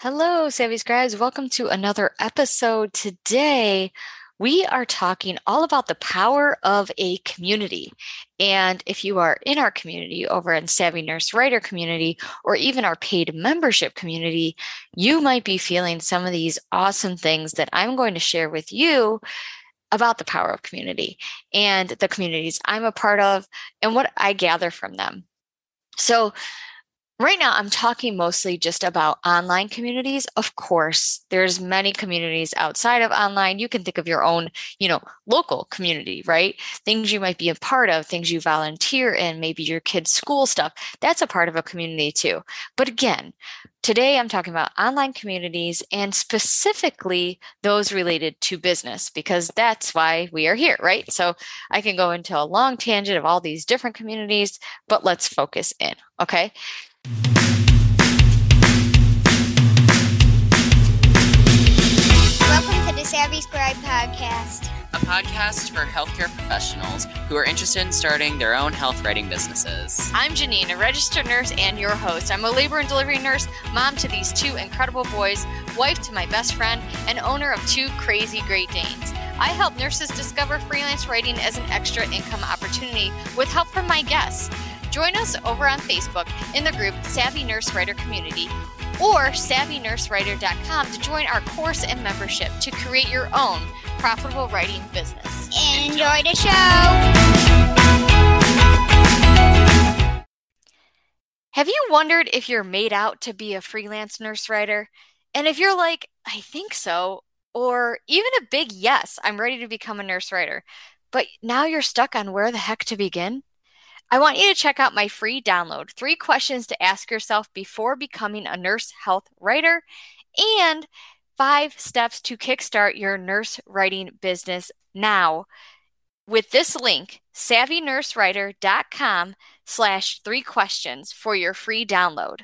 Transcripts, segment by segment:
Hello, Savvy Scribes. Welcome to another episode. Today, we are talking all about the power of a community. And if you are in our community over in Savvy Nurse Writer community, or even our paid membership community, you might be feeling some of these awesome things that I'm going to share with you about the power of community and the communities I'm a part of and what I gather from them. So, Right now, I'm talking mostly just about online communities. Of course, there's many communities outside of online. You can think of your own, you know, local community, right? Things you might be a part of, things you volunteer in, maybe your kids' school stuff. That's a part of a community too. But again, today I'm talking about online communities and specifically those related to business because that's why we are here, right? So I can go into a long tangent of all these different communities, but let's focus in, okay? Welcome to the Savvy Scribe Podcast, a podcast for healthcare professionals who are interested in starting their own health writing businesses. I'm Janine, a registered nurse and your host. I'm a labor and delivery nurse, mom to these two incredible boys, wife to my best friend, and owner of two crazy Great Danes. I help nurses discover freelance writing as an extra income opportunity with help from my guests. Join us over on Facebook in the group Savvy Nurse Writer Community or savvynursewriter.com to join our course and membership to create your own profitable writing business. Enjoy the show! Have you wondered if you're made out to be a freelance nurse writer? And if you're like, I think so, or even a big yes, I'm ready to become a nurse writer, but now you're stuck on where the heck to begin? I want you to check out my free download three questions to ask yourself before becoming a nurse health writer and five steps to kickstart your nurse writing business now. With this link, savvynursewriter.com slash three questions for your free download.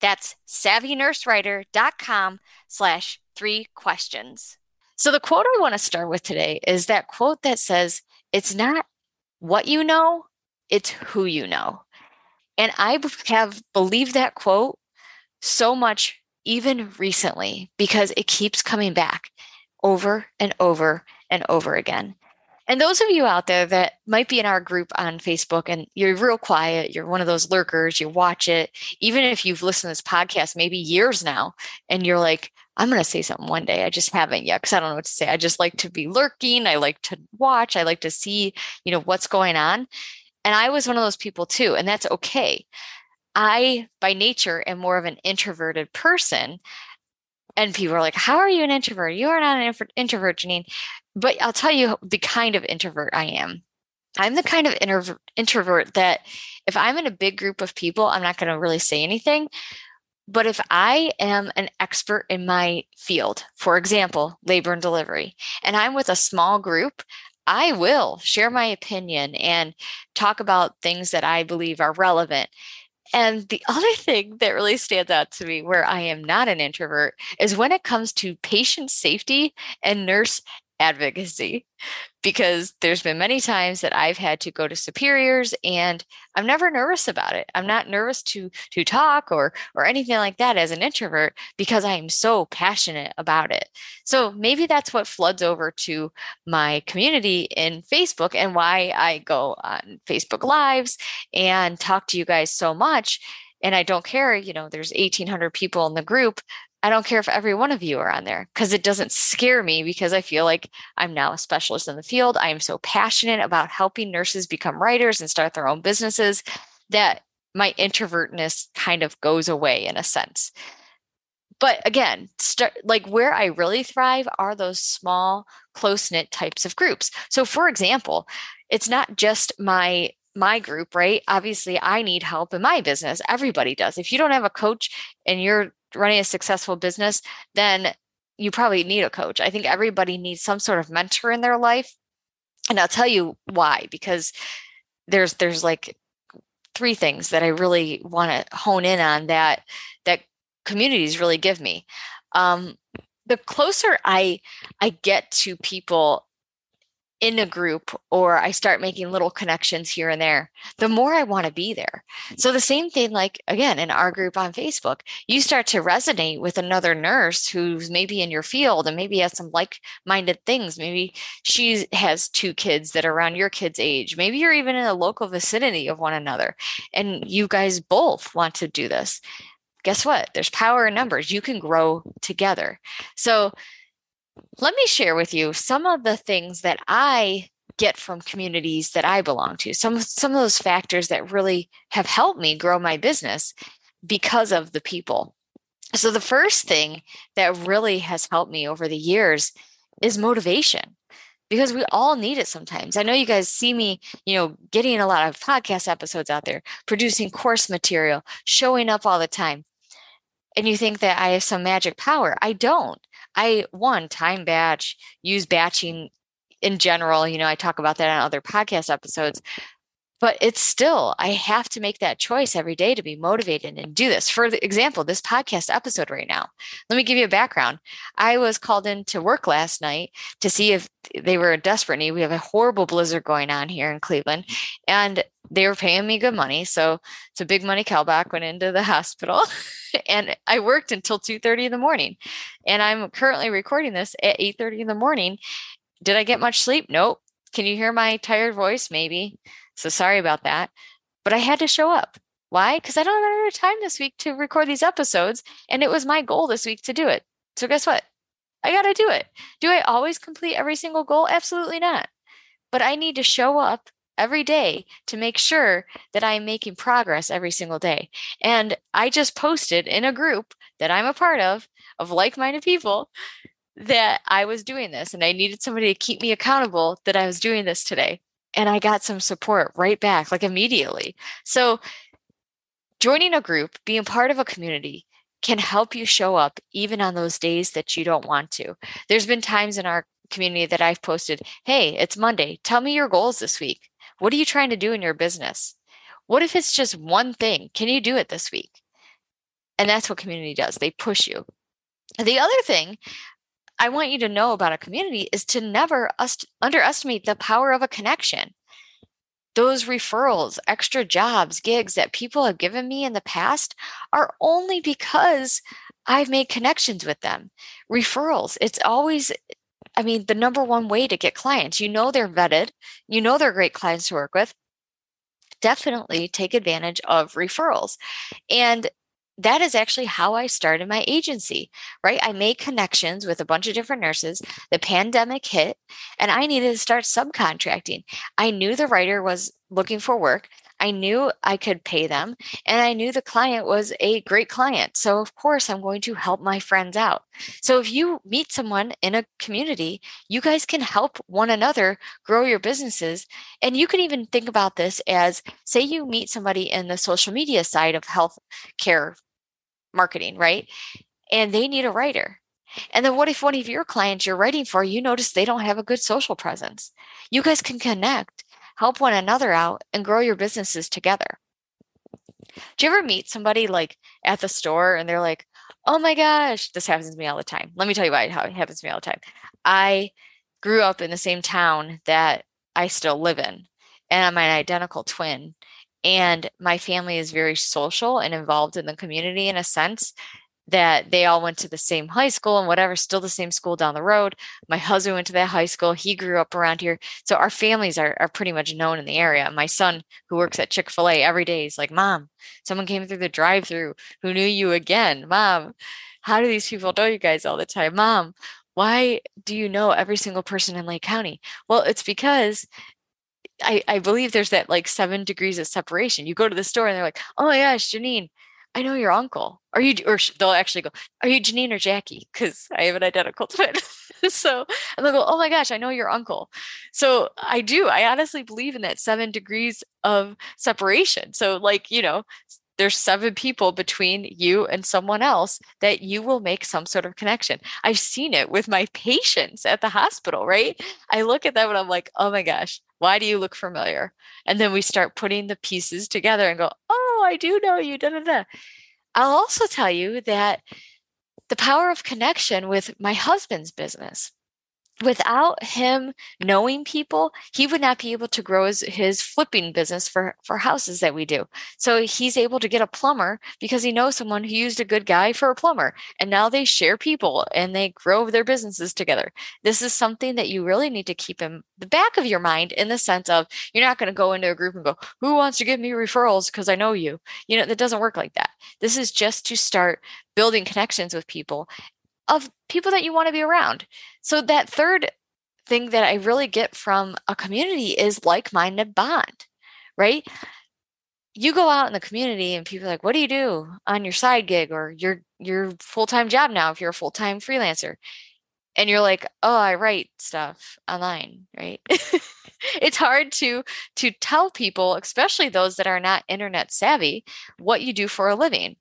That's savvynursewriter.com slash three questions. So the quote I want to start with today is that quote that says, it's not what you know, it's who you know. And I have believed that quote so much even recently because it keeps coming back over and over and over again. And those of you out there that might be in our group on Facebook and you're real quiet, you're one of those lurkers, you watch it, even if you've listened to this podcast maybe years now, and you're like, I'm going to say something one day. I just haven't yet because I don't know what to say. I just like to be lurking. I like to watch. I like to see, you know, what's going on. And I was one of those people too, and that's okay. I, by nature, am more of an introverted person. And people are like, How are you an introvert? You are not an introvert, Janine. But I'll tell you the kind of introvert I am. I'm the kind of introvert that if I'm in a big group of people, I'm not going to really say anything. But if I am an expert in my field, for example, labor and delivery, and I'm with a small group, I will share my opinion and talk about things that I believe are relevant. And the other thing that really stands out to me where I am not an introvert is when it comes to patient safety and nurse advocacy because there's been many times that I've had to go to superiors and I'm never nervous about it. I'm not nervous to to talk or or anything like that as an introvert because I am so passionate about it. So maybe that's what floods over to my community in Facebook and why I go on Facebook lives and talk to you guys so much and I don't care, you know, there's 1800 people in the group. I don't care if every one of you are on there because it doesn't scare me because I feel like I'm now a specialist in the field. I am so passionate about helping nurses become writers and start their own businesses that my introvertness kind of goes away in a sense. But again, start like where I really thrive are those small, close knit types of groups. So, for example, it's not just my my group, right? Obviously, I need help in my business. Everybody does. If you don't have a coach and you're running a successful business, then you probably need a coach. I think everybody needs some sort of mentor in their life. And I'll tell you why because there's there's like three things that I really want to hone in on that that communities really give me. Um, the closer I I get to people in a group or I start making little connections here and there, the more I want to be there. Mm. So the same thing, like again, in our group on Facebook, you start to resonate with another nurse who's maybe in your field and maybe has some like-minded things. Maybe she has two kids that are around your kid's age. Maybe you're even in a local vicinity of one another and you guys both want to do this. Guess what? There's power in numbers. You can grow together. So let me share with you some of the things that I get from communities that I belong to. Some some of those factors that really have helped me grow my business because of the people. So the first thing that really has helped me over the years is motivation because we all need it sometimes. I know you guys see me, you know, getting a lot of podcast episodes out there, producing course material, showing up all the time. And you think that I have some magic power. I don't. I one time batch, use batching in general. You know, I talk about that on other podcast episodes, but it's still, I have to make that choice every day to be motivated and do this. For example, this podcast episode right now, let me give you a background. I was called in to work last night to see if they were in desperate need. We have a horrible blizzard going on here in Cleveland, and they were paying me good money. So it's a big money callback went into the hospital and I worked until 2.30 in the morning. And I'm currently recording this at 8.30 in the morning. Did I get much sleep? Nope. Can you hear my tired voice? Maybe. So sorry about that. But I had to show up. Why? Because I don't have enough time this week to record these episodes. And it was my goal this week to do it. So guess what? I got to do it. Do I always complete every single goal? Absolutely not. But I need to show up every day to make sure that I'm making progress every single day. And I just posted in a group that I'm a part of, of like minded people, that I was doing this and I needed somebody to keep me accountable that I was doing this today. And I got some support right back, like immediately. So, joining a group, being part of a community, can help you show up even on those days that you don't want to. There's been times in our community that I've posted, Hey, it's Monday. Tell me your goals this week. What are you trying to do in your business? What if it's just one thing? Can you do it this week? And that's what community does. They push you. The other thing I want you to know about a community is to never ust- underestimate the power of a connection. Those referrals, extra jobs, gigs that people have given me in the past are only because I've made connections with them. Referrals, it's always I mean, the number one way to get clients. You know they're vetted, you know they're great clients to work with. Definitely take advantage of referrals. And that is actually how I started my agency, right? I made connections with a bunch of different nurses. The pandemic hit and I needed to start subcontracting. I knew the writer was looking for work. I knew I could pay them and I knew the client was a great client. So, of course, I'm going to help my friends out. So, if you meet someone in a community, you guys can help one another grow your businesses. And you can even think about this as say you meet somebody in the social media side of health care marketing, right? And they need a writer. And then what if one of your clients you're writing for, you notice they don't have a good social presence? You guys can connect help one another out, and grow your businesses together. Do you ever meet somebody like at the store and they're like, oh my gosh, this happens to me all the time. Let me tell you why it happens to me all the time. I grew up in the same town that I still live in, and I'm an identical twin. And my family is very social and involved in the community in a sense that they all went to the same high school and whatever, still the same school down the road. My husband went to that high school. He grew up around here. So our families are, are pretty much known in the area. My son, who works at Chick fil A every day, is like, Mom, someone came through the drive through who knew you again. Mom, how do these people know you guys all the time? Mom, why do you know every single person in Lake County? Well, it's because I, I believe there's that like seven degrees of separation. You go to the store and they're like, oh my gosh, Janine, I know your uncle. Are you, or they'll actually go, Are you Janine or Jackie? Because I have an identical twin. so, and they'll go, Oh my gosh, I know your uncle. So I do. I honestly believe in that seven degrees of separation. So, like, you know, there's seven people between you and someone else that you will make some sort of connection. I've seen it with my patients at the hospital, right? I look at them and I'm like, oh my gosh, why do you look familiar? And then we start putting the pieces together and go, oh, I do know you. Da, da, da. I'll also tell you that the power of connection with my husband's business without him knowing people he would not be able to grow his, his flipping business for for houses that we do. So he's able to get a plumber because he knows someone who used a good guy for a plumber and now they share people and they grow their businesses together. This is something that you really need to keep in the back of your mind in the sense of you're not going to go into a group and go who wants to give me referrals because i know you? You know that doesn't work like that. This is just to start building connections with people of people that you want to be around. So that third thing that I really get from a community is like-minded bond, right? You go out in the community and people are like, what do you do on your side gig or your your full-time job now if you're a full-time freelancer? And you're like, oh, I write stuff online, right? it's hard to to tell people, especially those that are not internet savvy, what you do for a living.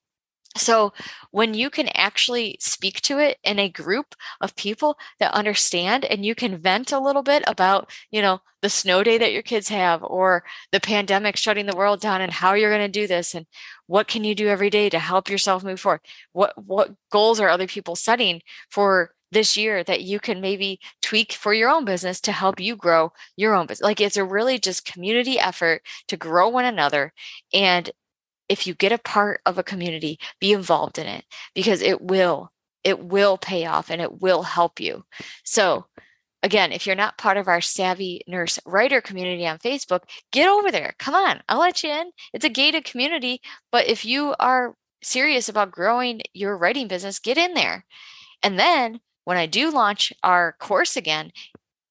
So when you can actually speak to it in a group of people that understand and you can vent a little bit about, you know, the snow day that your kids have or the pandemic shutting the world down and how you're going to do this and what can you do every day to help yourself move forward? What what goals are other people setting for this year that you can maybe tweak for your own business to help you grow your own business. Like it's a really just community effort to grow one another and if you get a part of a community, be involved in it because it will, it will pay off and it will help you. So, again, if you're not part of our Savvy Nurse Writer community on Facebook, get over there. Come on, I'll let you in. It's a gated community, but if you are serious about growing your writing business, get in there. And then when I do launch our course again,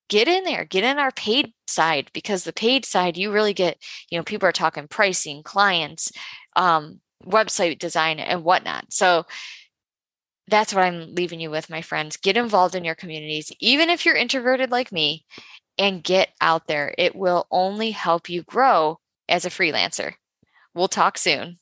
get in there, get in our paid side because the paid side, you really get, you know, people are talking pricing, clients, um, website design and whatnot. So that's what I'm leaving you with, my friends. Get involved in your communities, even if you're introverted like me, and get out there. It will only help you grow as a freelancer. We'll talk soon.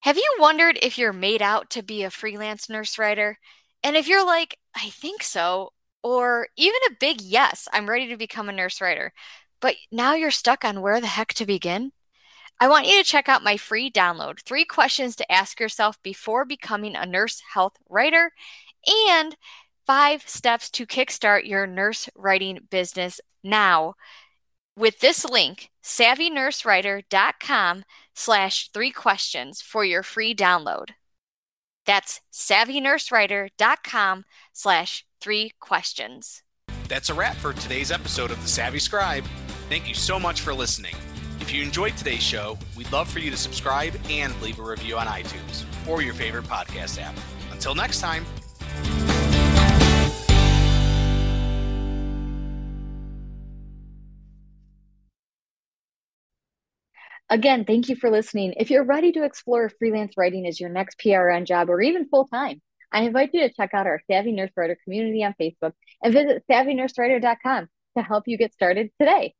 Have you wondered if you're made out to be a freelance nurse writer? And if you're like, I think so, or even a big yes, I'm ready to become a nurse writer, but now you're stuck on where the heck to begin? I want you to check out my free download three questions to ask yourself before becoming a nurse health writer and five steps to kickstart your nurse writing business now. With this link, savvynursewriter.com slash three questions for your free download. That's savvynursewriter.com slash three questions. That's a wrap for today's episode of The Savvy Scribe. Thank you so much for listening. If you enjoyed today's show, we'd love for you to subscribe and leave a review on iTunes or your favorite podcast app. Until next time. Again, thank you for listening. If you're ready to explore freelance writing as your next PRN job or even full time, I invite you to check out our Savvy Nurse Writer community on Facebook and visit savvynursewriter.com to help you get started today.